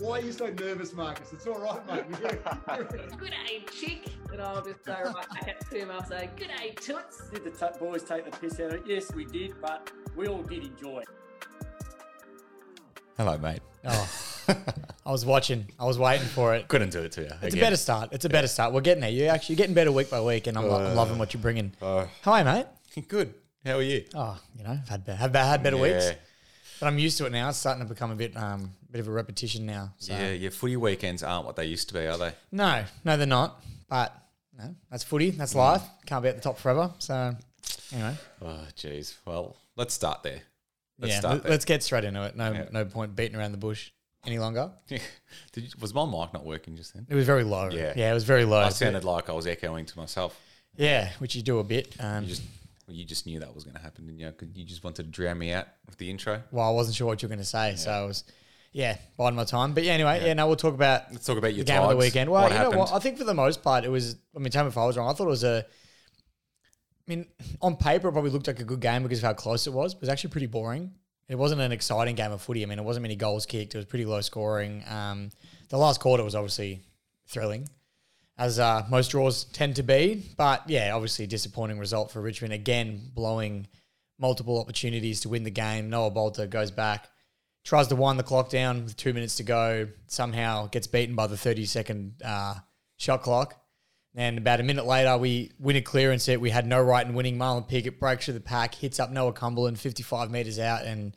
Why are you so nervous, Marcus? It's all right, mate. Good day, chick. And I'll just go right back at him. I'll say, Good day, toots. Did the t- boys take the piss out of it? Yes, we did, but we all did enjoy it. Hello, mate. Oh, I was watching. I was waiting for it. Couldn't do it to you. It's a better start. It's a better start. We're getting there. You're actually getting better week by week, and I'm, lo- I'm uh, loving what you're bringing. Uh, Hi, mate. Good. How are you? Oh, you know, I've had be- have, had better weeks, Yeah. But I'm used to it now. It's starting to become a bit um bit of a repetition now. So. Yeah, your footy weekends aren't what they used to be, are they? No, no, they're not. But no, that's footy. That's life. Can't be at the top forever. So, anyway, Oh, jeez. Well, let's start there. Let's yeah, start there. let's get straight into it. No, Yeah. no point beating around the bush any longer. Did you, was my mic not working just then? It was very low. Yeah. yeah, it was very low. I sounded like I was echoing to myself. yeah, which you do a bit. Um, You just, well, you just knew that was going to happen, didn't you? You just wanted to drown me out with the intro. well, I wasn't sure what you were going to say, so I was, yeah, biding my time. But yeah, anyway, yeah, no, we'll talk about Let's talk about your the game of the weekend. Well, What you know what? I think for the most part, it was. I mean, tell me if I was wrong. I thought it was a. I mean, on paper, it probably looked like a good game because of how close it was. But it was actually pretty boring. It wasn't an exciting game of footy. I mean, it wasn't many goals kicked. It was pretty low scoring. Um, the last quarter was obviously thrilling, as uh, most draws tend to be. But yeah, obviously a disappointing result for Richmond. Again, blowing multiple opportunities to win the game. Noah Balta goes back, tries to wind the clock down with two minutes to go. Somehow gets beaten by the 30 second uh, shot clock. And about a minute later, we win a clearance hit. We had no right in winning. Marlon Pickett breaks through the pack, hits up Noah Cumberland 55 metres out. And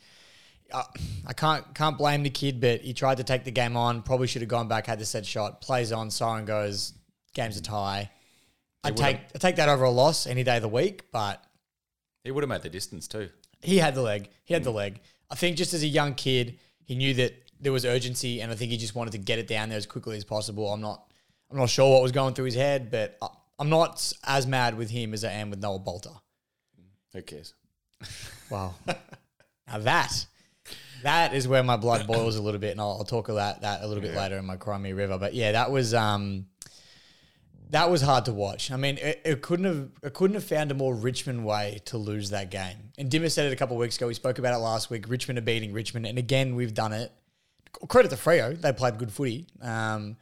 uh, I can't can't blame the kid, but he tried to take the game on. Probably should have gone back, had the set shot, plays on, siren goes, game's a tie. I'd take, I'd take that over a loss any day of the week, but He would have made the distance too. he had the leg. He had the leg. I think just as a young kid, he knew that there was urgency, and I think he just wanted to get it down there as quickly as possible. I'm not, I'm not sure what was going through his head, but I, I'm not as mad with him as I am with Noah Balta. Who cares? Wow. now that, that is where my blood boils a little bit, and I'll, I'll talk about that a little bit later in my Crimea River. But yeah, that was um, that was hard to watch. I mean, it, it couldn't have it couldn't have found a more Richmond way to lose that game. And Dimma said it a couple of weeks ago. We spoke about it last week. Richmond are beating Richmond, and again we've done it. Credit to Freo, they played good footy. Um,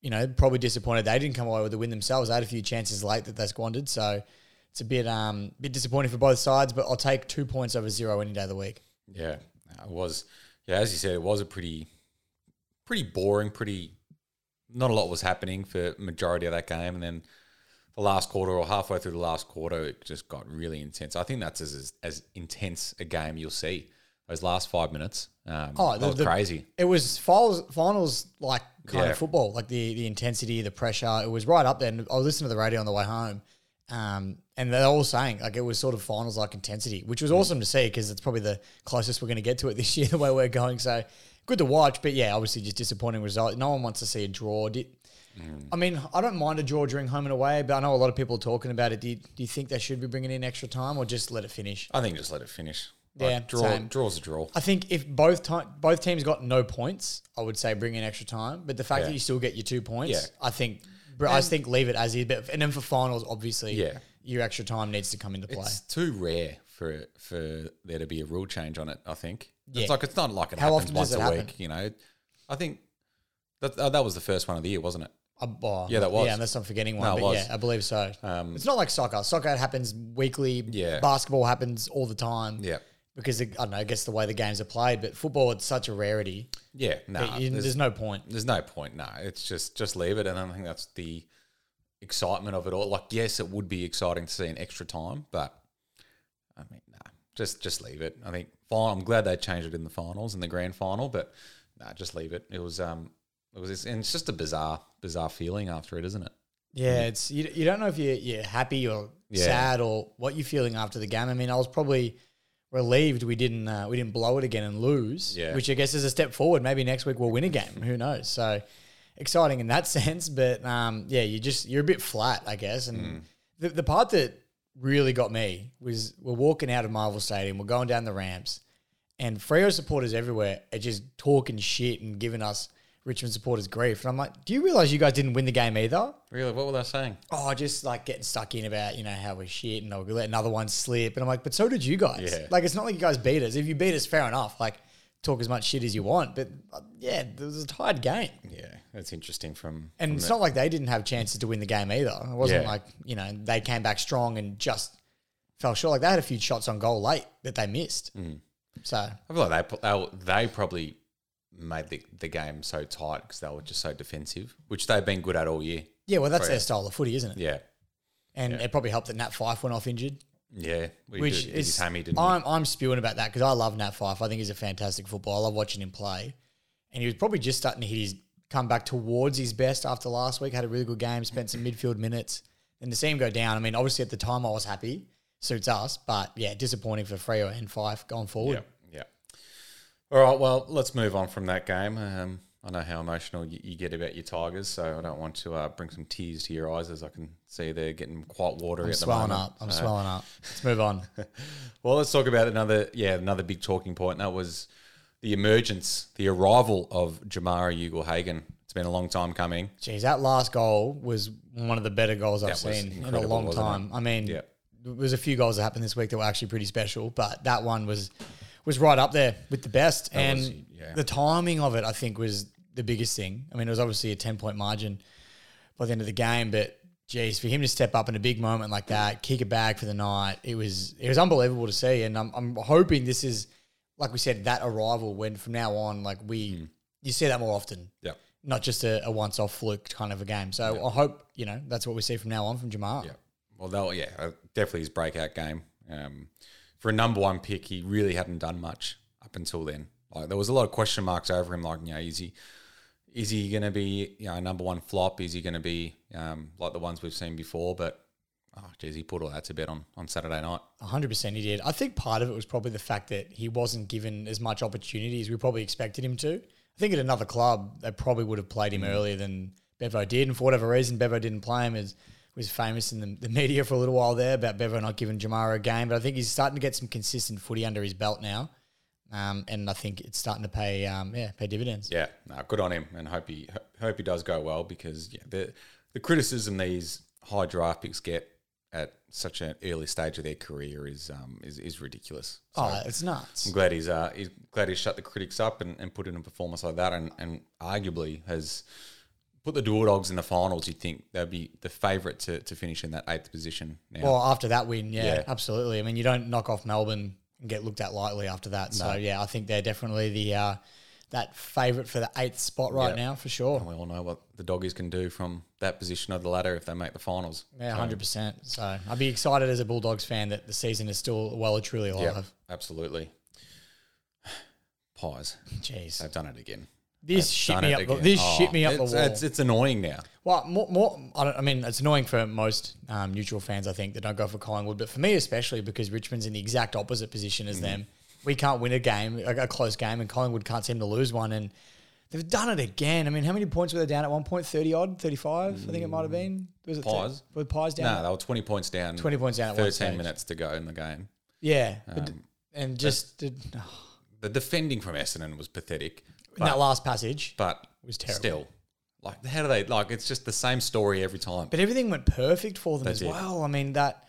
you know, probably disappointed they didn't come away with the win themselves. They had a few chances late that they squandered, so it's a bit um bit disappointing for both sides. But I'll take two points over zero any day of the week. Yeah, it was. Yeah, as you said, it was a pretty, pretty boring. Pretty, not a lot was happening for majority of that game, and then the last quarter or halfway through the last quarter, it just got really intense. I think that's as as, as intense a game you'll see. Those last five minutes, um, Oh, the- was the- crazy. It was finals, finals like kind Yeah. of football, like the the intensity, the pressure. It was right up there. And I was listening to the radio on the way home, um, and they're all saying like it was sort of finals like intensity, which was awesome to see because it's probably the closest we're going to get to it this year, the way we're going. So good to watch, but yeah, obviously just disappointing result. No one wants to see a draw. Did, Mm. I mean, I don't mind a draw during home and away, but I know a lot of people are talking about it. Do you, do you think they should be bringing in extra time or just let it finish? I think just let it finish. Yeah, draw, same. draws a draw. I think if both ti- both teams got no points, I would say bring in extra time. But the fact Yeah. that you still get your two points, Yeah. I think br- I think leave it as is. But and then for finals, obviously, Yeah. your extra time needs to come into play. It's too rare for for there to be a rule change on it. I think Yeah. it's like it's not like it How happens often once does it a happen? week. You know, I think that uh, that was the first one of the year, wasn't it? Uh, oh, Yeah, that was. Yeah, unless I'm forgetting one. No, it but was. yeah, I believe so. Um, it's not like soccer. Soccer happens weekly. Yeah. Basketball happens all the time. Yeah, Because it, I don't know, I guess the way the games are played. But football, it's such a rarity. yeah. No, that you- there's, there's no point. there's no point. No, it's just just leave it, and I think that's the excitement of it all. Like, yes, it would be exciting to see an extra time, but I mean, nah, just just leave it. I think fine. I'm glad they changed it in the finals in the grand final, but nah, just leave it. It was um, it was, and it's just a bizarre bizarre feeling after it, isn't it? Yeah, it's you, you don't know if you're, you're happy or Yeah. sad or what you're feeling after the game. I mean, I was probably relieved we didn't uh, we didn't blow it again and lose, Yeah. which I guess is a step forward. Maybe next week we'll win a game. Who knows? So exciting in that sense, but um, yeah, you just you're a bit flat, I guess. And Mm. the the part that really got me was we're walking out of Marvel Stadium, we're going down the ramps, and Freo supporters everywhere are just talking shit and giving us Richmond supporters grief. And I'm like, do you realize you guys didn't win the game either? Really, what were they saying? oh, just like getting stuck in about, you know, how we're shit and I'll let another one slip. And I'm like, but so did you guys. Yeah. Like, it's not like you guys beat us. If you beat us, fair enough. Like, talk as much shit as you want. But uh, yeah, it was a tied game. Yeah, that's interesting. From And from it's the- not like they didn't have chances to win the game either. It wasn't Yeah. like, you know, they came back strong and just fell short. Like they had a few shots on goal late that they missed. Mm. So, I feel like they they, probably made the, the game so tight because they were just so defensive, which they've been good at all year. yeah, well, that's their style of footy, isn't it? Yeah, And Yeah. it probably helped that Nat Fyfe went off injured. yeah. Which did, is hammy, didn't I'm I'm spewing about that because I love Nat Fyfe. I think he's a fantastic footballer. I love watching him play, and he was probably just starting to hit his come back towards his best after last week. Had a really good game, spent some midfield minutes, and to see him go down. I mean, obviously at the time I was happy, suits us, but yeah, disappointing for Freo and Fyfe going forward. Yeah, yeah. All right, well, let's move on from that game. Um, I know how emotional you, you get about your Tigers, so I don't want to uh, bring some tears to your eyes as I can see they're getting quite watery I'm at the swelling moment. up. I'm So- swelling up. Let's move on. Well, let's talk about another, yeah, another big talking point. And that was the emergence, the arrival of Jamarra Ugle-Hagan. It's been a long time coming. Jeez, that last goal was one of the better goals I've seen in a long wasn't it? time. I mean, Yeah. there was a few goals that happened this week that were actually pretty special, but that one was was right up there with the best. That and was- yeah. the timing of it, I think, was the biggest thing. I mean, it was obviously a ten point margin by the end of the game, but geez, for him to step up in a big moment like that, kick a bag for the night, it was it was unbelievable to see. And I'm I'm hoping this is like we said that arrival when from now on, like we Hmm. you see that more often Yeah. not just a, a once off fluke kind of a game. So I hope, you know, that's what we see from now on from Jamar. Yeah. Well, they'll, yeah, uh, definitely his breakout game. Um, for a number one pick, he really hadn't done much up until then. Like there was a lot of question marks over him. Like, you know, is he is he going to be you know a number one flop? Is he going to be um, like the ones we've seen before? But oh, geez, he put all that to bed on on Saturday night. 100% he did. I think part of it was probably the fact that he wasn't given as much opportunity as we probably expected him to. I think at another club, they probably would have played him earlier than Bevo did. And for whatever reason, Bevo didn't play him as was famous in the, the media for a little while there about Bevo not giving Jamarra a game. But I think he's starting to get some consistent footy under his belt now. Um, and I think it's starting to pay, um, yeah, pay dividends. Yeah, no, good on him, and hope he hope he does go well because yeah, the the criticism these high draft picks get at such an early stage of their career is um is, is ridiculous. So Oh, it's nuts. I'm glad he's uh he's glad he's shut the critics up and, and put in a performance like that, and and arguably has put the dual Dogs in the finals. You'd think they'd be the favourite to, to finish in that eighth position now? Well, after that win, yeah, Yeah. absolutely. I mean, you don't knock off Melbourne and get looked at lightly after that. So yeah, I think they're definitely the uh, that favourite for the eighth spot right Yeah. now for sure. and we all know what the doggies can do from that position of the ladder if they make the finals. Yeah, So, hundred percent. So I'd be excited as a Bulldogs fan that the season is still well and truly alive. Yeah, absolutely. Pies. Jeez, They've done it again. this shit me up. again. This Oh, shit me up it's, the wall. It's, it's annoying now. Well, more, more I, don't, I mean, it's annoying for most um, neutral fans, I think, that don't go for Collingwood, but for me especially because Richmond's in the exact opposite position Mm. as them. We can't win a game, a, a close game, and Collingwood can't seem to lose one. And they've done it again. I mean, how many points were they down at one point? Thirty odd, thirty-five. I think it might have been. Was it Pies? Were pies No, down? they were 20 points down. 20 points down at one 13 minutes to go in the game. yeah, but- Um, and just did, The defending from Essendon was pathetic. in that last passage. but was terrible. Still, like how do they like? It's just the same story every time. But everything went perfect for them as did. well. I mean, that,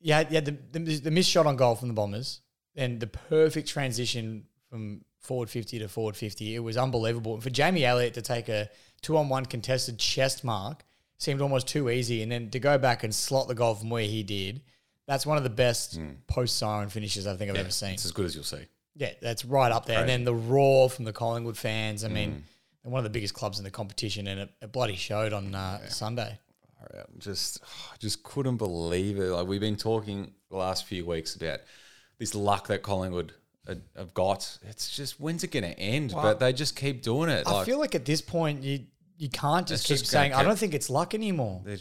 yeah, yeah, the, the, the missed shot on goal from the Bombers and the perfect transition from forward 50 to forward 50. It was unbelievable. And for Jamie Elliott to take a two on one contested chest mark seemed almost too easy. And then to go back and slot the goal from where he did, that's one of the best post siren finishes I think I've Hmm. Yeah, ever seen. It's as good as you'll see. Yeah, that's right up there. And then the roar from the Collingwood fans. I Mm. mean, they're one of the biggest clubs in the competition, and it, it bloody showed on uh, Sunday. Just, I just couldn't believe it. Like we've been talking the last few weeks about this luck that Collingwood have got. It's just when's it going to end? But they just keep doing it. I Like, feel like at this point you you can't just keep just saying I don't think it's luck anymore. they're-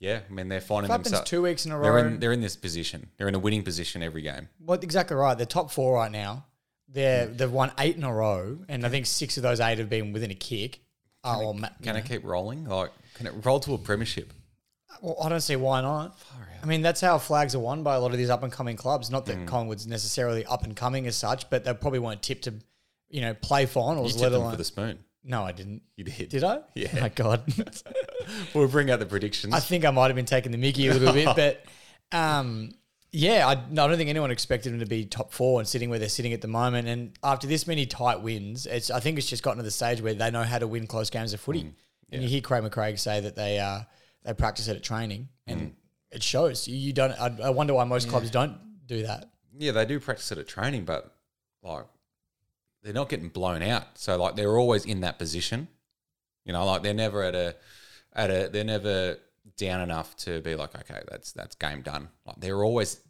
yeah, I mean they're finding it happens themselves. two weeks in a They're row. in, they're in this position. They're in a winning position every game. well, exactly right. They're top four right now. They're Mm. they've won eight in a row, and I think six of those eight have been within a kick. Uh, or ma- Can it keep rolling? Like, can it roll to a premiership? Well, I don't see why not. I mean, that's how flags are won by a lot of these up and coming clubs. Not Mm. that Collingwood's necessarily up and coming as such, but they probably weren't tipped to, you know, play You finals. tipped Let them alone. for the spoon. no, I didn't. You did. Did I? Yeah. Oh my God. We'll bring out the predictions. I think I might have been taking the Mickey a little bit, but um, Yeah, I, no, I don't think anyone expected them to be top four and sitting where they're sitting at the moment. And after this many tight wins, it's I think it's just gotten to the stage where they know how to win close games of footy. And you hear Craig McRae say that they uh, they practice it at training, and mm. it shows. You, you don't. I, I wonder why most clubs don't do that. Yeah, they do practice it at training, but like they're not getting blown out. So like they're always in that position. You know, like they're never at a at a they're never down enough to be like, okay, that's that's game done. Like they're always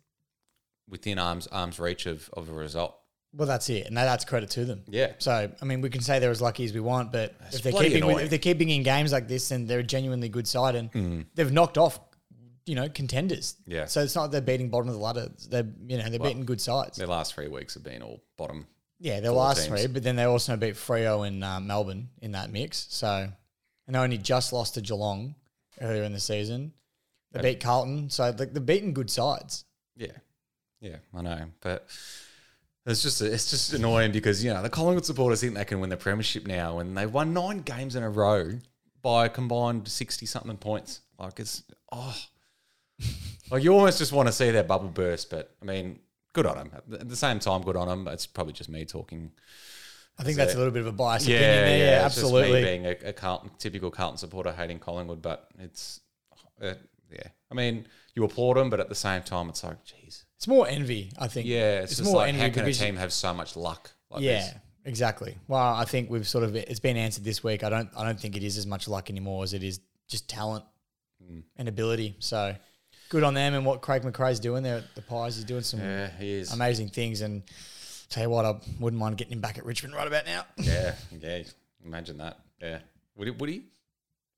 within arms arms reach of, of a result. Well, that's it, and that, that's credit to them. Yeah. So, I mean, we can say they're as lucky as we want, but if they're bloody keeping annoying. if they're keeping in games like this, then they're a genuinely good side, and they've knocked off, you know, contenders. Yeah. So it's not like they're beating bottom of the ladder. They're you know they're beating good sides. Their last three weeks have been all bottom. Yeah, their last teams. three, but then they also beat Freo and uh, Melbourne in that mix. So, and they only just lost to Geelong earlier in the season. They beat Carlton, so like they're beating good sides. Yeah, yeah, I know, but it's just it's just annoying because you know the Collingwood supporters think they can win the premiership now, and they've won nine games in a row by a combined sixty something points. Like it's oh, like you almost just want to see their bubble burst. But I mean, good on them. At the same time, good on them. It's probably just me talking. I think So- that's a little bit of a biased Yeah, opinion there. Yeah, just absolutely. being a, a Carlton, typical Carlton supporter hating Collingwood, but it's uh, yeah. I mean, you applaud them, but at the same time, it's like, geez. It's more envy, I think. Yeah, it's, just like how can a because- team have so much luck like yeah, this? exactly. Well, I think we've sort of it's been answered this week. I don't I don't think it is as much luck anymore as it is just talent Mm. and ability. So good on them and what Craig McRae's doing there at the Pies. He's doing some Yeah, he is. amazing things. And tell you what, I wouldn't mind getting him back at Richmond right about now. yeah, yeah. Imagine that. Yeah. Would he? Would he?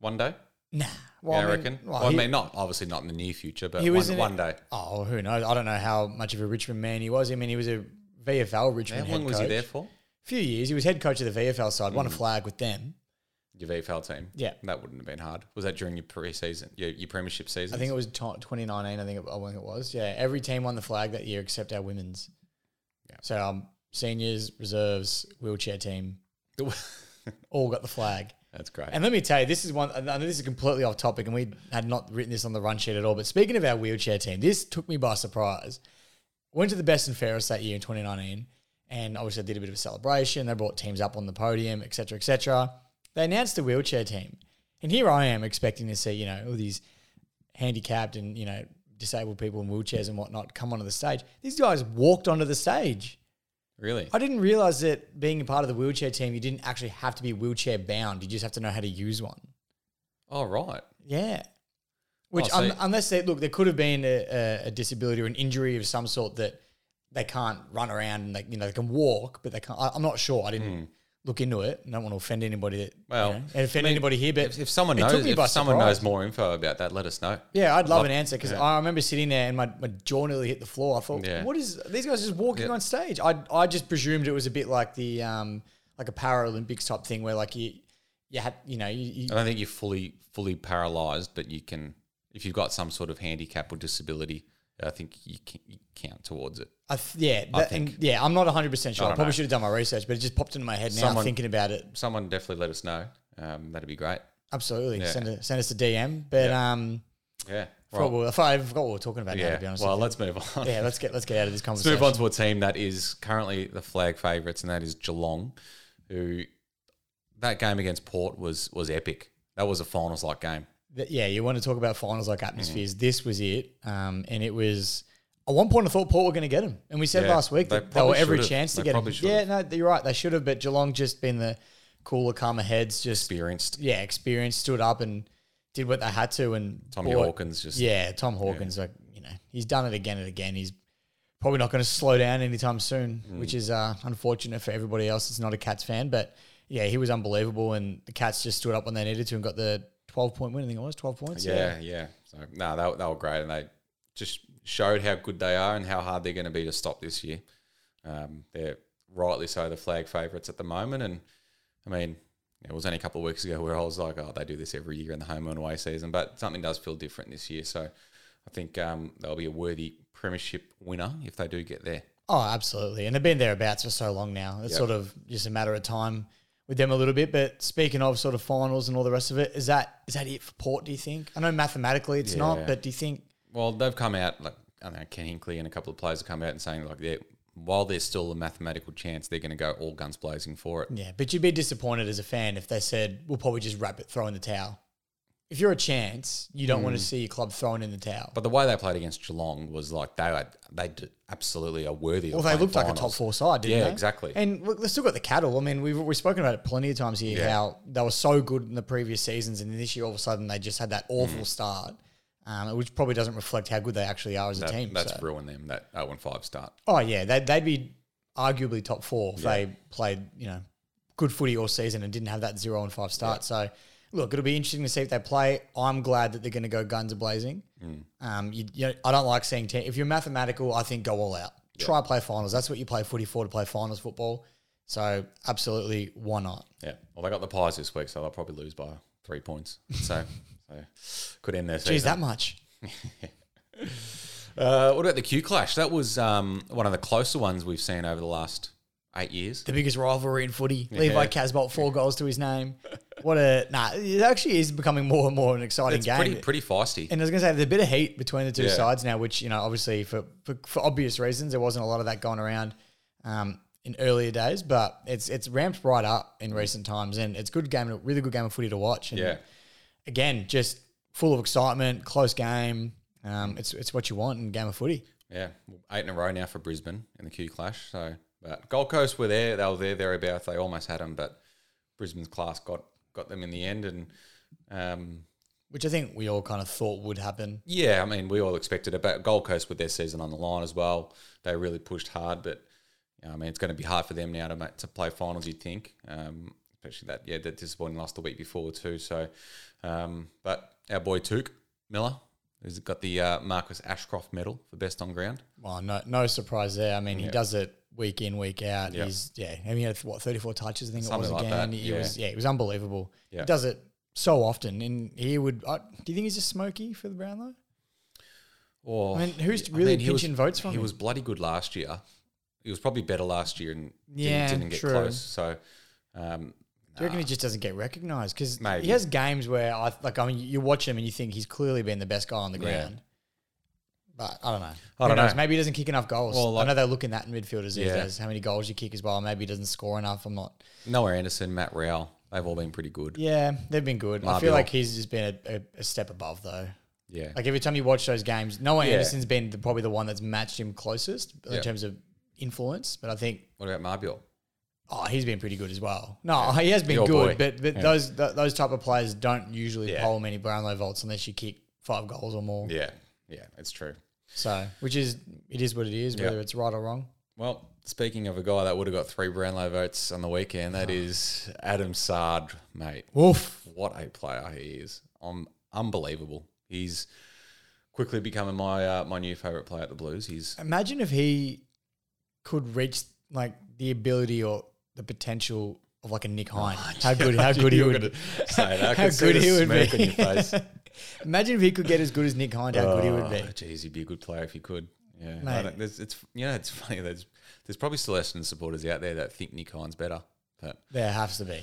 One day? Nah, well, yeah, I, mean, reckon. well, Well, he- I mean, not obviously not in the near future, but He one, was in one day. Oh, who knows? I don't know how much of a Richmond man he was. I mean, he was a VFL How Richmond head long was he there for? A few years. He was head coach of the VFL side. Mm. Won a flag with them. Your VFL team. Yeah. That wouldn't have been hard. Was that during your pre-season, your, your premiership season? I think it was t- 2019. I think it, I think it was. Yeah, every team won the flag that year except our women's. Yeah. So um, seniors, reserves, wheelchair team, all got the flag. That's great. And let me tell you, this is one. I know this is completely off topic, and we had not written this on the run sheet at all. But speaking of our wheelchair team, this took me by surprise. Went to the best and fairest that year in 2019, and obviously I did a bit of a celebration. They brought teams up on the podium, etc., etc. They announced the wheelchair team, and here I am expecting to see you know all these handicapped and you know disabled people in wheelchairs and whatnot come onto the stage. These guys walked onto the stage. Really? I didn't realize that being a part of the wheelchair team, you didn't actually have to be wheelchair bound. You just have to know how to use one. Oh, right. Yeah. Which, Oh, so- un- unless they look, there could have been a, a, a disability or an injury of some sort that they can't run around and they, you know, they can walk, but they can't. I, I'm not sure. I didn't hmm. Look into it. I don't want to offend anybody that. Well, you know, and offend I mean, anybody here, but If, if someone knows, took me by if someone surprise. knows more info about that, let us know. Yeah, I'd love Love- an answer because yeah. I remember sitting there and my, my jaw nearly hit the floor. I thought, Yeah. what is these guys just walking Yeah. on stage? I I just presumed it was a bit like the um like a Paralympics type thing where like you you had you know you, you I don't think you're fully fully paralyzed, but you can if you've got some sort of handicap or disability. I think you, can, you count towards it. I th- yeah, I that, think. and yeah, I'm not 100 percent sure. I I, probably know. should have done my research, but it just popped into my head now Someone- thinking about it. Someone definitely let us know. Um, that'd be great. Absolutely, Yeah. send a, send us a DM. But Yeah. um, Yeah. I forgot, what, I forgot- what we were talking about. now, yeah. to be honest, well, let's move on. yeah, let's get let's get out of this Let's conversation. move on to a team that is currently the flag favourites, and that is Geelong, who that game against Port was was epic. That was a finals like game. Th- yeah, you want to talk about finals like Mm. atmospheres. This was it, um, and it was. At one point, I thought Port were going to get them, and we said Yeah, last week they that they were every should've. chance to They get them. probably Yeah, should've. no, you're right. They should have, but Geelong just been the cooler, calmer heads, just Experienced. yeah, experienced, stood up and did what they had to, and Tommy bought- Hawkins just Yeah, Tom Hawkins, like you know, he's done it again and again. He's probably not going to slow down anytime soon, Mm. which is uh, unfortunate for everybody else that's not a Cats fan. But yeah, he was unbelievable, and the Cats just stood up when they needed to and got the twelve point win. I think it was twelve points. Yeah, yeah. So no, they, they were great, and they just showed how good they are and how hard they're going to be to stop this year. Um, they're rightly so the flag favourites at the moment, and I mean, it was only a couple of weeks ago where I was like, oh, they do this every year in the home and away season, but something does feel different this year. So I think um, they'll be a worthy premiership winner if they do get there. Oh, absolutely. And they've been thereabouts for so long now. It's Yep. sort of just a matter of time with them a little bit. But speaking of sort of finals and all the rest of it, is that is that it for Port? Do you think? I know mathematically it's Yeah. not, but do you think? Well, they've come out like I know Ken Hinkley and a couple of players have come out and saying like, yeah, while there's still a mathematical chance, they're going to go all guns blazing for it. Yeah, but you'd be disappointed as a fan if they said, we'll probably just wrap it, throw in the towel. If you're a chance, you don't want to see your club thrown in the towel. But the way they played against Geelong was like they were, they d- absolutely are worthy. well, of they playing looked like a finals. top four side, didn't Yeah, they? exactly. And look, they've still got the cattle. I mean, we've, we've spoken about it plenty of times here Yeah. how they were so good in the previous seasons, and this year all of a sudden they just had that awful Mm. start, um, which probably doesn't reflect how good they actually are as a That- team. that's so. ruined them. That 0 and 5 start. Oh yeah, they'd, they'd be arguably top four if they played you know good footy all season and didn't have that zero and five start. So look, it'll be interesting to see if they play. I'm glad that they're going to go guns a blazing. Um, you, you know, I don't like seeing te- if you're mathematical, I think go all out. Try play finals. That's what you play footy for to play finals football. So absolutely, why not? Yeah. Well, they got the Pies this week, so they'll probably lose by three points. So, so could end their season. Geez, that much. Uh, what about the Q Clash? That was um, one of the closer ones we've seen over the last eight years. The biggest rivalry in footy. Levi Yeah. Casboult, four goals to his name. What a nah! It actually is becoming more and more an exciting It's game. pretty pretty feisty. And I was going to say, there's a bit of heat between the two Yeah. sides now, which, you know, obviously for, for, for obvious reasons, there wasn't a lot of that going around um, in earlier days, but it's it's ramped right up in recent times. And it's good game, a really good game of footy to watch. And Yeah. again, just full of excitement, close game. Um, it's, it's what you want in game of footy. Yeah, eight in a row now for Brisbane in the Q Clash. So, but Gold Coast were there; they were there thereabouts. They almost had them, but Brisbane's class got got them in the end. And um, Which I think we all kind of thought would happen. yeah, I mean, we all expected it. But Gold Coast with their season on the line as well, they really pushed hard. But you know, I mean, it's going to be hard for them now to make, to play finals. You'd think, um, especially that yeah, that disappointing loss the week before too. So, um, but our boy Touk Miller. Has got the uh, Marcus Ashcroft medal for best on ground. Well, no, no surprise there. I mean, he does it week in, week out. Yeah. He's yeah. I mean, he had what thirty four touches. I think Something it was like again. that, He yeah. was yeah. It was unbelievable. Yeah. He does it so often, and he would. Uh, do you think he's just smoky for the Brownlow? Or I mean, who's really he was- votes from He him? was bloody good last year. He was probably better last year and Yeah, didn't, didn't get true. close. So, um, Do you reckon he just doesn't get recognised? Because he has games where I like. I mean, you watch him and you think he's clearly been the best guy on the ground. But I don't know. I don't knows? know. Maybe he doesn't kick enough goals. Well, I know they're looking that in midfielders these Yeah. days. How many goals you kick as well? Maybe he doesn't score enough. I'm not. Noah Anderson, Matt Rowell, they've all been pretty good. Yeah, they've been good. I feel like he's just been a, a, a step above though. Yeah. Like every time you watch those games, Noah Yeah. Anderson's been the, probably the one that's matched him closest in Yeah. terms of influence. But I think what about Marbiot? oh, he's been pretty good as well. No, he has been Your good, boy. but but those th- those type of players don't usually Yeah. poll many Brownlow votes unless you kick five goals or more. Yeah. Yeah, it's true. So, which is it is what it is, whether it's right or wrong. Well, speaking of a guy that would have got three Brownlow votes on the weekend, that is Adam Saad, mate. Woof. What a player he is. Um, unbelievable. He's quickly becoming my uh, my new favourite player at the Blues. He's Imagine if he could reach like the ability or the potential of like a Nick Hind. how good how good he would say that. I how good he would be. on your face. Imagine if he could get as good as Nick Hind, how good he would be. Oh, Jeez, he'd be a good player if he could. Yeah, Mate. I don't- there's, it's you know it's funny. There's there's probably still supporters out there that think Nick Hind's better, but There has to be.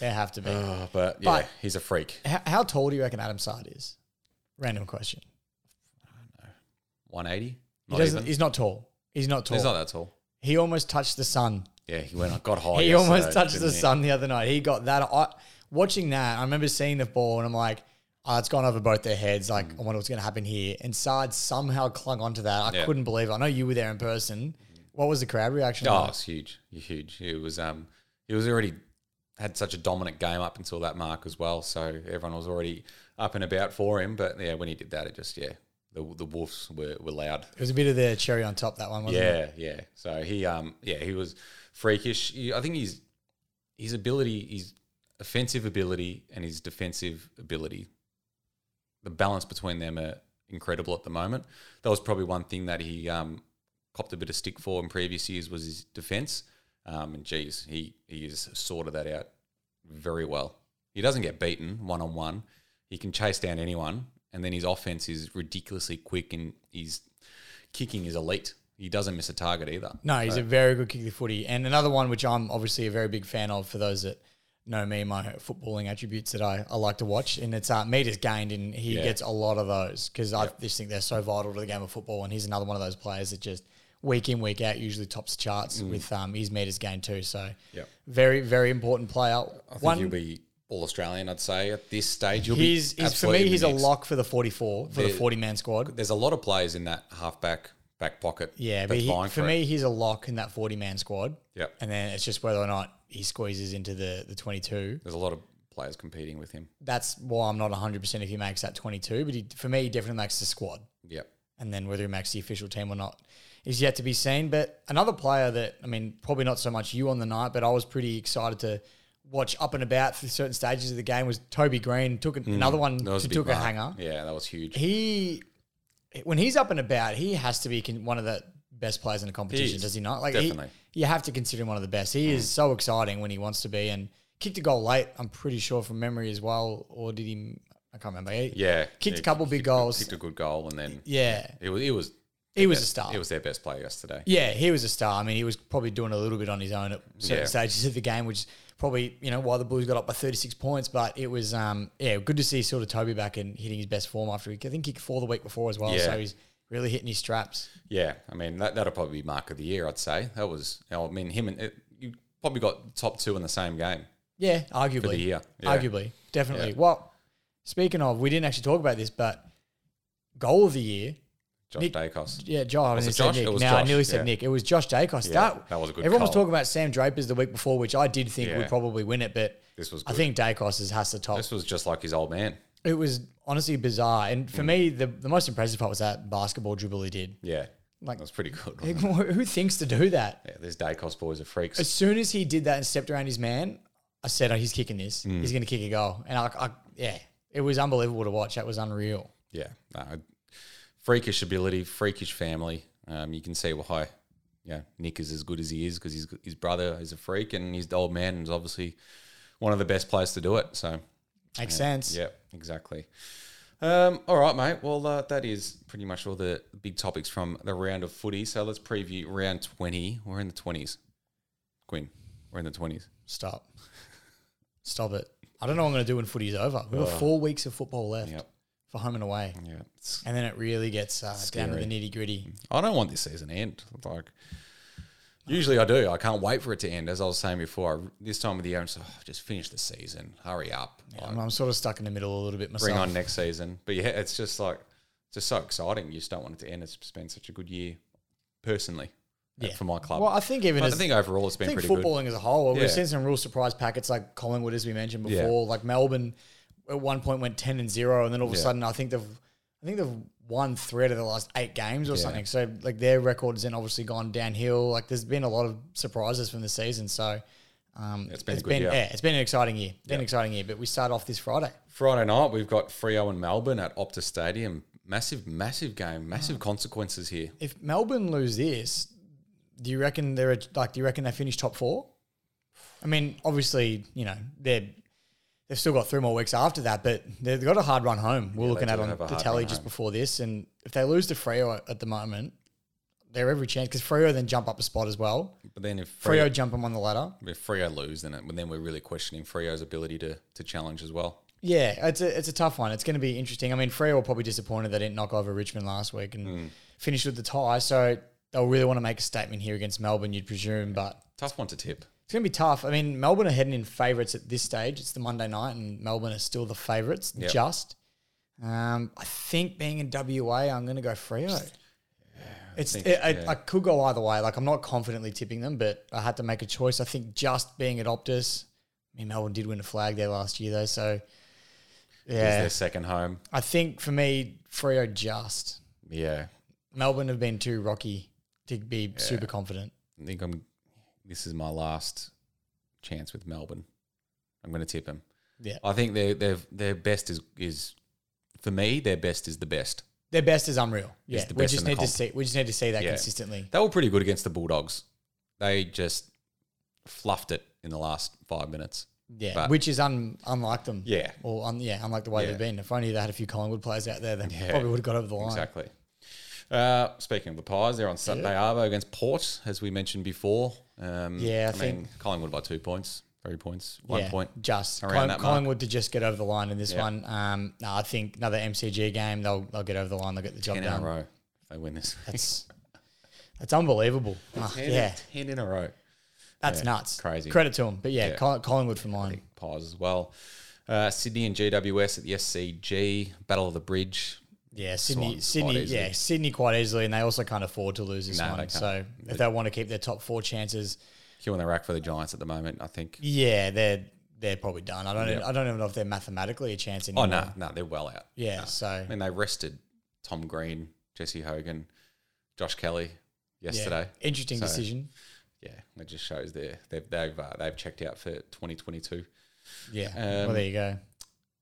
There have to be. oh, but yeah, But- he's a freak. how, how tall do you reckon Adam Saad is? Random question. 180. He Not doesn't. even. He's not tall. He's not tall. He's not that tall. he almost touched the sun. Yeah, he went got high. he yesterday, almost touched didn't the he? sun the other night. He got that. I, watching that, I remember seeing the ball and I'm like, oh, it's gone over both their heads. Like, I wonder what's going to happen here. And Saad somehow clung onto that. I Mm. Yeah. couldn't believe it. I know you were there in person. What was the crowd reaction? Oh, like? it's huge, huge. It was um, he was already had such a dominant game up until that mark as well. So everyone was already up and about for him. But yeah, when he did that, it just yeah, the the Wolves were, were loud. It was a bit of the cherry on top, that one, wasn't it? Yeah, yeah. So he, um, yeah, he was freakish. He- I think he's his ability, his offensive ability and his defensive ability, the balance between them are incredible at the moment. That was probably one thing that he um, copped a bit of stick for in previous years was his defense. Um, and geez, he he has sorted that out very well. He doesn't get beaten one on one. He can chase down anyone, and then his offense is ridiculously quick, and his kicking is elite. He doesn't miss a target either. No, he's a very good kick the footy. And another one which I'm obviously a very big fan of for those that know me, and my footballing attributes that I, I like to watch, and it's uh, meters gained, and he Yeah. gets a lot of those because I just think they're so vital to the game of football. And he's another one of those players that just week in week out usually tops the charts with um, his meters gained too. So Mm. Yep. very very important player. I think he'll be all Australian. I'd say at this stage, he'll he's, be he's for me he's a lock for the forty four for the forty man squad. There's a lot of players in that halfback back pocket. Yeah, but he, for it. me, he's a lock in that 40 man squad. Yep. And then it's just whether or not he squeezes into the, the 22. there's a lot of players competing with him. That's why I'm not 100% if he makes that 22. But he, for me, he definitely makes the squad. Yep. And then whether he makes the official team or not is yet to be seen. But another player that, I mean, probably not so much you on the night, but I was pretty excited to watch up and about through certain stages of the game was Toby Greene. Took an- another one Mm. Was to took a mark. hanger. Yeah, that was huge. He, when he's up and about, he has to be con- one of the best players in the competition, is, does he not? Like, he- definitely. you have to consider him one of the best. He is mm. so exciting when he wants to be, and kicked a goal late. I'm pretty sure from memory as well, or did he? I can't remember. He, yeah, kicked a couple big goals. Kicked a good goal, and then yeah, it was. It was. he was a star. He was their best player yesterday. Yeah, he was a star. I mean, he was probably doing a little bit on his own at certain Yeah. stages of the game, which probably you know why the Blues got up by 36 points. But it was um yeah good to see sort of Toby back and hitting his best form after he I think he kicked four the week before as well. Yeah. So he's really hitting his straps. Yeah, I mean that that'll probably be mark of the year. I'd say that was. know, I mean, him and it, you probably got top two in the same game. Yeah, arguably. For the year, yeah. Arguably. Definitely. Yeah. Well, speaking of, we didn't actually talk about this, but goal of the year. Josh Nick- Daicos. Yeah, Josh. Was was it Josh? Nick. It was now I Josh, nearly said yeah. Nick. It was Josh Daicos. Yeah, that, that was a good Everyone was talking about Sam Drapers the week before, which I did think Yeah. would probably win it, but This was. I think Daicos has to top. this was just like his old man. It was honestly bizarre. And Mm. for me, the, the most impressive part was that basketball dribble he did. Yeah, Like- that was pretty good. Like, wasn't it? Who thinks to do that? Yeah, these Daicos boys are freaks. As soon as he did that and stepped around his man, I said, oh, he's kicking this. Mm. He's going to kick a goal. And I, I, yeah, it was unbelievable to watch. That was unreal. Yeah, no, freakish ability, freakish family. Um, you can see why. Yeah, Nick is as good as he is because his his brother is a freak and his old man is obviously one of the best players to do it. So Makes sense. yeah, exactly. Um, all right, mate. Well, uh, that is pretty much all the big topics from the round of footy. So let's preview round twenty. We're in the twenties. Quinn, we're in the twenties. Stop. Stop it. I don't know what I'm going to do when footy's over. We've got four weeks of football left Yep. For home and away. Yeah, And then it really gets uh, down to the nitty gritty. I don't want this season to end. Like, usually I do. I can't wait for it to end. As I was saying before, I- this time of the year, I'm just, oh, just finish the season. Hurry up. Like, I'm, sort of stuck in the middle a little bit myself. bring on next season. But yeah, it's just like, it's just so exciting. You just don't want it to end. It's been such a good year, personally, Yeah. for my club. Well, I think even I think overall it's been pretty good. footballing as a whole, Yeah. we've seen some real surprise packets like Collingwood, as we mentioned Yeah. before. Like Melbourne, at one point went ten and zero, and then all of a Yeah. sudden, I think they've, I think they've won three out of the last eight games or Yeah. something. So like their record has then obviously gone downhill. Like there's been a lot of surprises from the season. So um, It's been good year. yeah, it's been an exciting year. Been an exciting year. But we start off this Friday. Friday night, we've got Freo and Melbourne at Optus Stadium. Massive, massive game. Massive consequences here. If Melbourne lose this, do you reckon they're like? Do you reckon they finish top four? I mean, obviously, you know they're they've still got three more weeks after that, but they've got a hard run home. We're Yeah, looking at on the tally just home. before this, and if they lose to Freo at, the moment, they're every chance because Freo then jump up a spot as well. But then if Freo Frio, jump them on the ladder. if Freo lose, then, it, then we're really questioning Freo's ability to, to challenge as well. Yeah, it's a it's a tough one. It's going to be interesting. I mean, Freo were probably disappointed they didn't knock over Richmond last week and Hmm. finish with the tie, so they'll really want to make a statement here against Melbourne, you'd presume, but. Tough one to tip. It's going to be tough. I mean, Melbourne are heading in favourites at this stage. It's the Monday night, and Melbourne are still the favourites, Yep. just. Um, I think being in WA, I'm going to go Freo. it's think- it, I, yeah. I could go either way. Like I'm not confidently tipping them, but I had to make a choice. I think just being at Optus. I mean, Melbourne did win a flag there last year, though. So, Is yeah, their second home. I think for me, Freo just. Yeah. Melbourne have been too rocky to be super confident. I think I'm. This is my last chance with Melbourne. I'm going to tip them. Yeah. I think their their their best is is for me. Their best is the best. Their best is unreal. Yeah, the we just need to see. We just need to see that Yeah. consistently. They were pretty good against the Bulldogs. They just fluffed it in the last five minutes. Yeah, But- which is un, unlike them. Yeah. or un, yeah, unlike the way Yeah. they've been. If only they had a few Collingwood players out there, they Yeah. probably would have got over the line. Exactly. Uh, speaking of the Pies, they're on Saturday Arvo against Port, as we mentioned before. Um, Yeah, I I, mean Collingwood by two points. Three points, one yeah, point. Just around Colling- that mark. Collingwood to just get over the line in this Yeah. one. Um, no, I think another MCG game. They'll they'll get over the line. They'll get the job Ten in done. a row. They win this. That's that's unbelievable. Ah, ten, yeah, ten in a row. that's Yeah, nuts. crazy. Credit to them. But yeah, Yeah. Coll- Collingwood for mine. Pies as well. Uh, Sydney and GWS at the SCG Battle of the Bridge. Yeah, Sydney, Sydney, quite yeah, Sydney quite easily, and they also can't afford to lose this No, they one. can't. So if they want to keep their top four chances, Q on the rack for the Giants at the moment. I think. yeah, they're they're probably done. I don't, even, I don't even know if they're mathematically a chance anymore. Oh anymore. no, no, they're well out. Yeah, so I mean, they rested Tom Green, Jesse Hogan, Josh Kelly yeah, yesterday. interesting So- decision. Yeah, it just shows they they've they've uh, they've checked out for 2022. Yeah, Um, well there you go.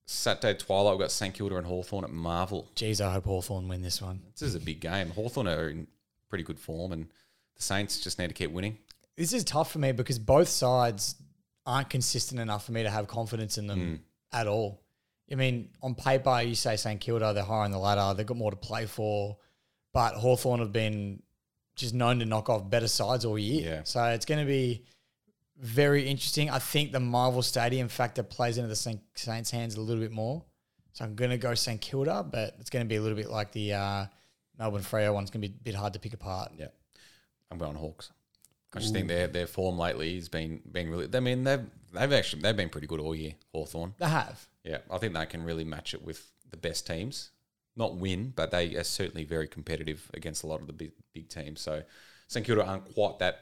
Saturday twilight, we've got St Kilda and Hawthorn at Marvel. Geez, I hope Hawthorn win this one. This is a big game. Hawthorn are in pretty good form, and the Saints just need to keep winning. This is tough for me because both sides aren't consistent enough for me to have confidence in them Mm. at all. I mean, on paper, you say St Kilda, they're higher on the ladder, they've got more to play for, but Hawthorn have been just known to knock off better sides all year. Yeah. So it's going to be very interesting. I think the Marvel Stadium factor plays into the Saint- Saints' hands a little bit more. So I'm going to go St Kilda, but it's going to be a little bit like the uh, Melbourne Freo one. It's going to be a bit hard to pick apart. Yeah, I'm going Hawks. I just think their their form lately has been been really. I mean, they've they've actually they've been pretty good all year. Hawthorn. They have. Yeah, I think they can really match it with the best teams. Not win, but they are certainly very competitive against a lot of the big, big teams. So St Kilda aren't quite that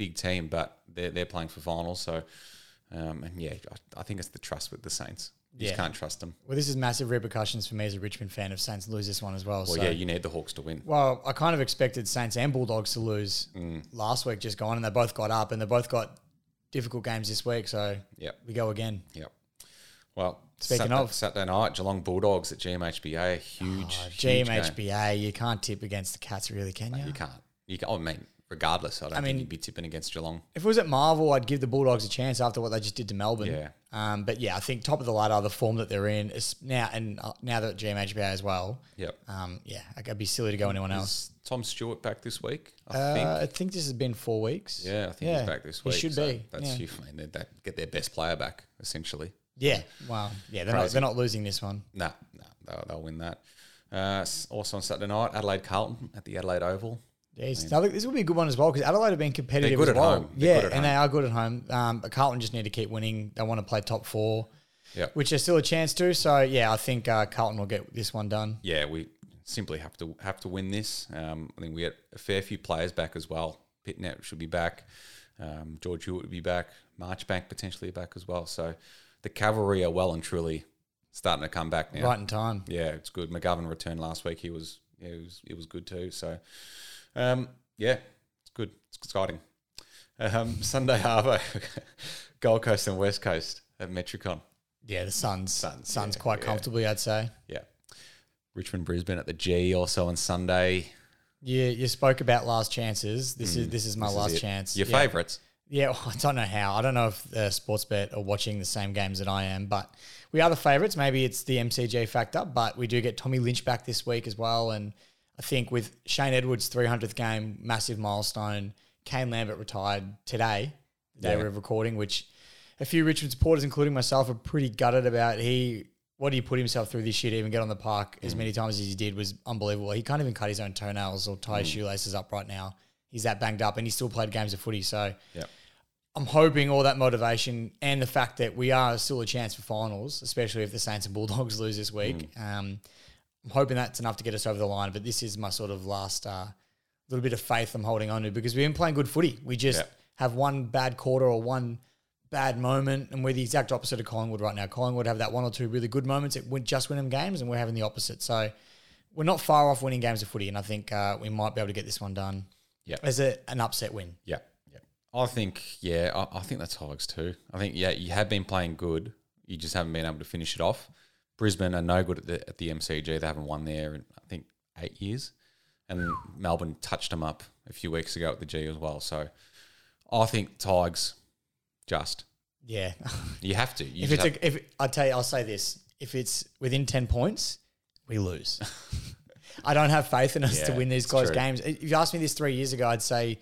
big team, but they're they're playing for finals. So um, and yeah, I, I think it's the trust with the Saints. You just can't trust them. Well, this is massive repercussions for me as a Richmond fan if Saints lose this one as well. Well, so, yeah, you need the Hawks to win. well, I kind of expected Saints and Bulldogs to lose Mm. last week, just gone, and they both got up, and they both got difficult games this week. So Yep, we go again. yep. Well, Speaking Saturday, of- Saturday night, Geelong Bulldogs at GMHBA, huge, Oh, huge. GMHBA, you can't tip against the Cats, really, can you? You can't. You can. I mean, regardless, I don't I mean- think you'd be tipping against Geelong. If it was at Marvel, I'd give the Bulldogs a chance after what they just did to Melbourne. Yeah. Um, but yeah, I think top of the ladder, the form that they're in is now, and uh, now that GMHBA as well. Yep. Um, yeah, I'd be silly to go anyone else. Tom Stewart back this week? I Uh, think. I think this has been four weeks. Yeah, I think he's back this week. he should so be, That's yeah. I mean, they'd get their best player back essentially. Yeah. Wow. Yeah, they're not, they're not losing this one. No, no, they'll, they'll win that. Uh, also on Saturday night, Adelaide Carlton at the Adelaide Oval. Jeez. Now, look, this will be a good one as well because Adelaide have been competitive good as at well. home. Yeah, and they are good at home. Um, but Carlton just need to keep winning. They want to play top four, Yep. which there's still a chance to. So yeah, I think uh, Carlton will get this one done. Yeah, we simply have to have to win this. Um, I think we get a fair few players back as well. Pittonet should be back. Um, George Hewett would be back. Marchbank potentially back as well. So the cavalry are well and truly starting to come back now. Right in time. Yeah, it's good. McGovern returned last week. He was yeah, it was it was good too. So um, yeah, it's good. It's exciting. Um, Sunday Harbour, Gold Coast and West Coast at Metricon. Yeah, the Suns. Suns, Suns yeah, quite yeah. comfortably, I'd say. Yeah. Richmond Brisbane at the G also on Sunday. You you spoke about last chances. This is this is my Mm. This last it. chance. Your Yeah. favourites. Yeah, well, I don't know how. I don't know if uh, Sportsbet are watching the same games that I am, but we are the favourites. Maybe it's the MCG factor, but we do get Tommy Lynch back this week as well. And I think with Shane Edwards' 300th game, massive milestone, Kane Lambert retired today, the day Yeah. we're recording, which a few Richmond supporters, including myself, are pretty gutted about. He what he put himself through this year to even get on the park as many times as he did was unbelievable. He can't even cut his own toenails or tie his shoelaces up right now. He's that banged up, and he still played games of footy. So Yeah. I'm hoping all that motivation and the fact that we are still a chance for finals, especially if the Saints and Bulldogs lose this week. Mm. Um, I'm hoping that's enough to get us over the line. But this is my sort of last uh, little bit of faith I'm holding on to because we've been playing good footy. We just Yeah. have one bad quarter or one bad moment, and we're the exact opposite of Collingwood right now. Collingwood have that one or two really good moments that win, just win them games, and we're having the opposite. So we're not far off winning games of footy, and I think uh, we might be able to get this one done Yeah. as a, an upset win. Yeah. Yeah. I think, yeah, I, I think that's Hogs too. I think, yeah, you have been playing good. You just haven't been able to finish it off. Brisbane are no good at the, at the MCG. They haven't won there in, I think, eight years. And Melbourne touched them up a few weeks ago at the G as well. So I think Tigers just. Yeah. You have to. You if it's have- a, if I tell you, I'll say this: if it's within ten points, we lose. I don't have faith in us to win these close true. games. If you asked me this three years ago, I'd say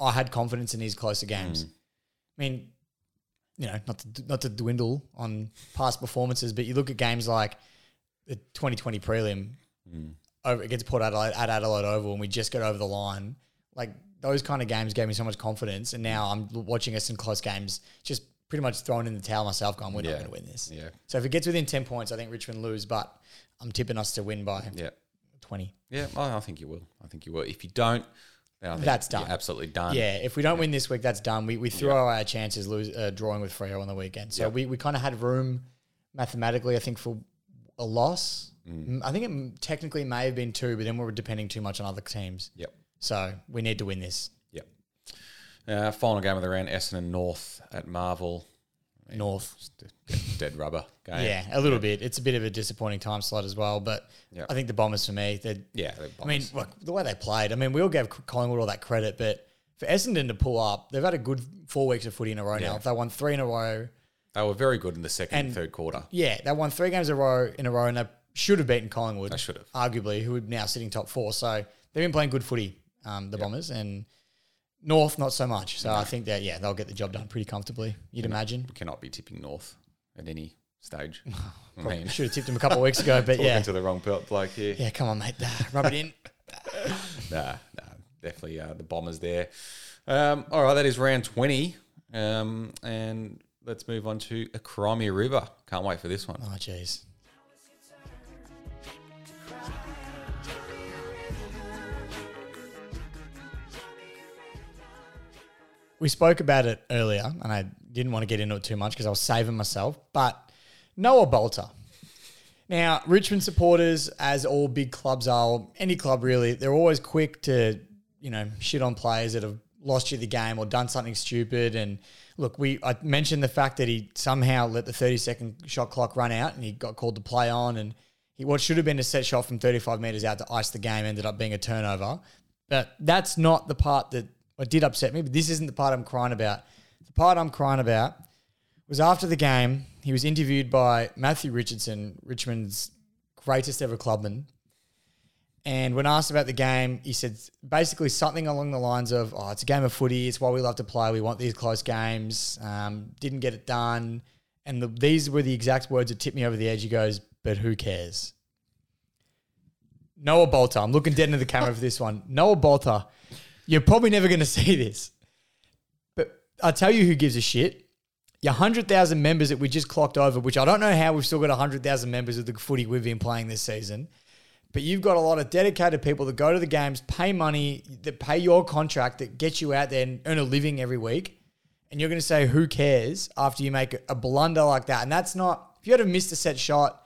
I had confidence in these closer games. Mm. I mean, you know, not to not to dwindle on past performances, but you look at games like the 2020 prelim mm. over against Port Adelaide at Adelaide Oval, and we just got over the line. Like those kind of games gave me so much confidence, and now I'm watching us in close games, just pretty much throwing in the towel myself, going, "We're not going to win this." Yeah. So if it gets within 10 points, I think Richmond lose, but I'm tipping us to win by Yeah. 20. Yeah, I I think you will. I think you will. If you don't, think That's done. absolutely done. Yeah, if we don't win this week, that's done. We, we threw away our chances lose, uh, drawing with Freo on the weekend. So Yeah. we, we kind of had room mathematically, I think, for a loss. Mm. Mm, I think it technically may have been two, but then we were depending too much on other teams. Yep. So we need to win this. Yep. Uh, final game of the round: Essendon North at Marvel. North. Dead, dead rubber game. Yeah, a little bit. It's a bit of a disappointing time slot as well, but Yeah. I think the Bombers for me, they're Yeah. they're I mean, look, the way they played, I mean, we all gave Collingwood all that credit, but for Essendon to pull up, they've had a good four weeks of footy in a row now. Yeah. If they won three in a row, they were very good in the second and And- third quarter. yeah, they won three games in a row in a row, and they should have beaten Collingwood. They should have. arguably, who are now sitting top four. So they've been playing good footy, um, the Bombers, and North not so much. So I think that yeah, they'll get the job done pretty comfortably. You'd imagine. We cannot be tipping North at any stage. I Probably mean, should have tipped them a couple of weeks ago, but talking yeah, to the wrong bloke here. yeah, come on, mate, rub it in. Nah, nah, definitely uh, the Bombers there. Um, all right, that is round 20. Um, and let's move on to a Crimea River. Can't wait for this one. Oh, jeez. We spoke about it earlier, and I didn't want to get into it too much because I was saving myself. But Noah Balta. Now, Richmond supporters, as all big clubs are, any club really, they're always quick to, you know, shit on players that have lost you the game or done something stupid. And look, we I mentioned the fact that he somehow let the 30 second shot clock run out and he got called to play on. And he, what should have been a set shot from 35 meters out to ice the game ended up being a turnover. But that's not the part that what did upset me. But this isn't the part I'm crying about. The part I'm crying about was after the game. He was interviewed by Matthew Richardson, Richmond's greatest ever clubman. And when asked about the game, he said basically something along the lines of, "Oh, it's a game of footy. It's why we love to play. We want these close games. Um, didn't get it done." And the, these were the exact words that tipped me over the edge. He goes, "But who cares?" Noah Balta. I'm looking dead into the camera for this one. Noah Balta. You're probably never going to see this, but I'll tell you who gives a shit your 100,000 members that we just clocked over, which I don't know how we've still got 100,000 members of the footy we've been playing this season. But you've got a lot of dedicated people that go to the games, pay money, that pay your contract, that get you out there and earn a living every week. And you're going to say, who cares after you make a blunder like that? And that's not, if you had a missed a set shot,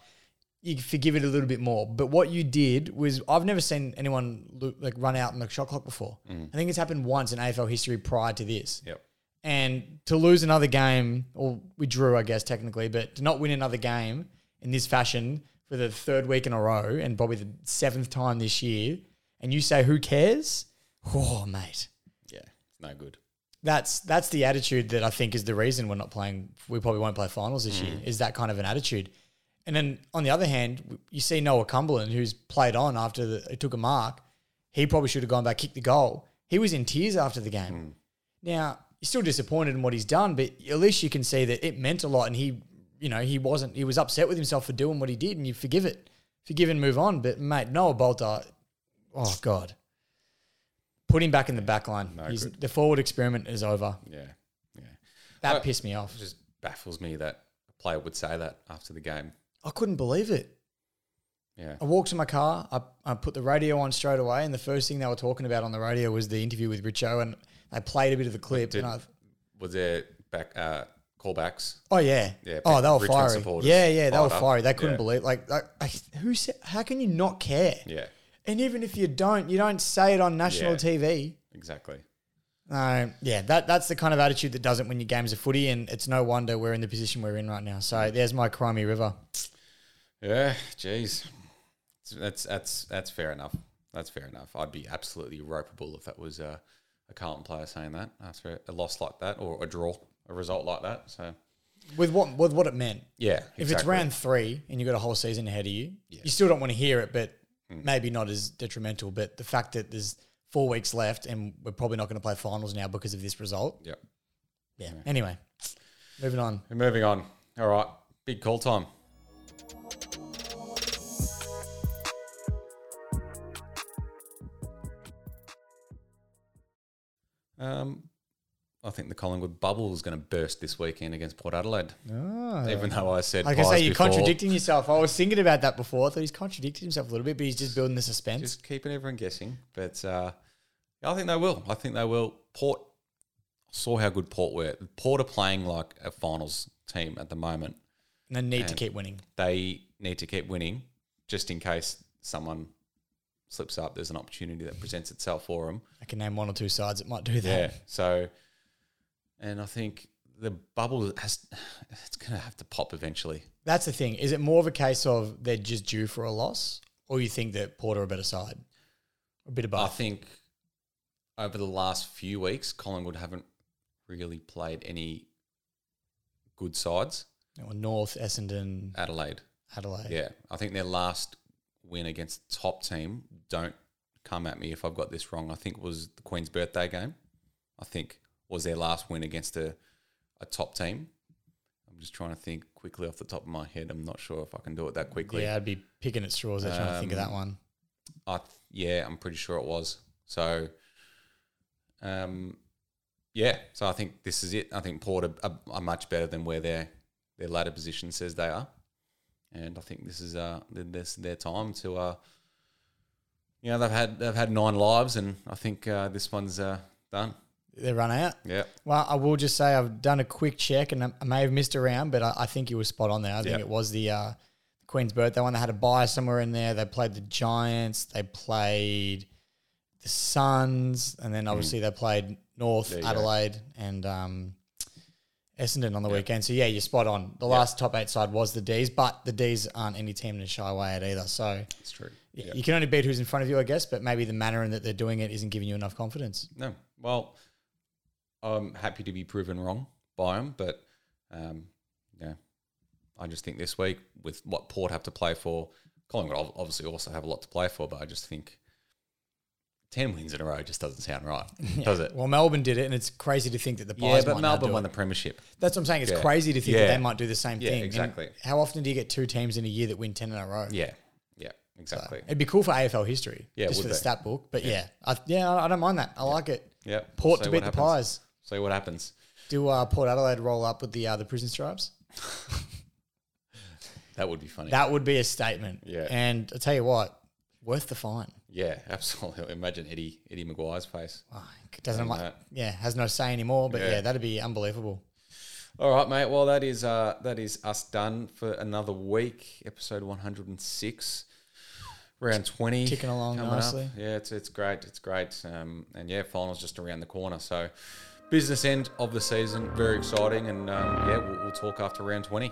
you forgive it a little bit more. But what you did was, I've never seen anyone lo- like run out on the shot clock before. Mm. I think it's happened once in AFL history prior to this. Yep. And to lose another game, or we drew, I guess, technically, but to not win another game in this fashion for the third week in a row and probably the seventh time this year, and you say, who cares? Oh, mate. Yeah, it's no good. That's that's the attitude that I think is the reason we're not playing. We probably won't play finals this mm. year. Is that kind of an attitude? And then on the other hand, you see Noah Cumberland, who's played on after the, it took a mark. He probably should have gone back, kicked the goal. He was in tears after the game. Now he's still disappointed in what he's done, but at least you can see that it meant a lot, and he, you know, he wasn't. He was upset with himself for doing what he did, and you forgive it, forgive and move on. But mate, Noah Balta, oh god, put him back in the back line. No He's, the forward experiment is over. Yeah, yeah. That Uh, pissed me off. It just baffles me that a player would say that after the game. I couldn't believe it. Yeah. I walked to my car. I, I put the radio on straight away, and the first thing they were talking about on the radio was the interview with Richo, and they played a bit of the clip. Did- and I, Was there back uh, callbacks? oh yeah, Yeah, Oh, they were Richmond fiery. Yeah, yeah, they were up. fiery. They couldn't Yeah. believe. Like, like, like, who said? How can you not care? Yeah, And even if you don't, you don't say it on national Yeah. TV. exactly. No, yeah, that that's the kind of attitude that doesn't win you games of footy, and it's no wonder we're in the position we're in right now. So there's my Crimey River. Yeah, jeez. That's that's that's fair enough. That's fair enough. I'd be absolutely ropeable if that was a, a Carlton player saying that after a loss like that or a draw, a result like that. So With what with what it meant. yeah, If it's round three and you've got a whole season ahead of you, Yeah. you still don't want to hear it, but Mm. maybe not as detrimental. But the fact that there's four weeks left and we're probably not going to play finals now because of this result. Yep. Yeah. Anyway, Moving on. We're moving on. All right, big call time. Um, I think the Collingwood bubble is going to burst this weekend against Port Adelaide. Oh. Even though I said Like I say, you're before, contradicting yourself. I was thinking about that before. I thought he's contradicted himself a little bit, but he's just building the suspense. just keeping everyone guessing. But uh, I think they will. I think they will. Port saw how good Port were. Port are playing like a finals team at the moment. and they need to keep winning. They need to keep winning, just in case someone slips up. There's an opportunity that presents itself for them. I can name one or two sides that might do that. Yeah. So, and I think the bubble has it's going to have to pop eventually. That's the thing. Is it more of a case of they're just due for a loss, or you think that Port are a better side? A bit of both? I think over the last few weeks, Collingwood haven't really played any good sides. Or North, Essendon, Adelaide. Adelaide. Yeah. I think their last win against top team, don't come at me if I've got this wrong, I think it was the Queen's birthday game. I think was their last win against a, a top team. I'm just trying to think quickly off the top of my head. I'm not sure if I can do it that quickly. Yeah, I'd be picking at straws. I'm trying to think of that Um, one. I th- yeah, I'm pretty sure it was. So, um, yeah. So I think this is it. I think Port are, are, are much better than where their their ladder position says they are, and I think this is uh this their time to uh, you know they've had they've had nine lives, and I think uh, this one's uh, done. They run out. Yeah, Well, I will just say I've done a quick check, and I may have missed around, but I, I think you were spot on there. I think it was the uh, Queen's birthday one. They had a buy somewhere in there. They played the Giants. They played the Suns, and then obviously they played North Mm. There you go. Adelaide and um, Essendon on the Yeah. weekend. So yeah, you're spot on. The Yeah. last top eight side was the D's, but the D's aren't any team to shy away at either. So it's true. Yeah. you can only beat who's in front of you, I guess. But maybe the manner in that they're doing it isn't giving you enough confidence. No, well, I'm happy to be proven wrong by them, but um, yeah, I just think this week with what Port have to play for, Collingwood obviously also have a lot to play for, but I just think ten wins in a row just doesn't sound right, does it? Well, Melbourne did it, and it's crazy to think that the Pies Yeah, but Melbourne won it. the premiership. That's what I'm saying. It's Yeah. crazy to think that they might do the same Yeah, thing. And exactly. how often do you get two teams in a year that win ten in a row? Yeah, yeah, So exactly. it'd be cool for AFL history, Yeah, just would for the be. stat book. But yeah, I, yeah, I, don't mind that. I like it. Yeah, Port to beat the. Pies. See what happens. Do uh, Port Adelaide roll up with the uh, the prison stripes? That would be funny. That would be a statement. Yeah. And I tell you what, worth the fine. Yeah, absolutely. Imagine Eddie Eddie McGuire's face. Oh, it doesn't like, that. yeah, has no say anymore. But yeah. Yeah. that'd be unbelievable. All right, mate. Well, that is uh, that is us done for another week. Episode one hundred and six, round twenty, Ticking along coming up. nicely. Yeah, it's it's great. It's great. Um, and yeah, finals just around the corner. So, business end of the season, very exciting. And um, yeah, we'll, we'll talk after round twenty.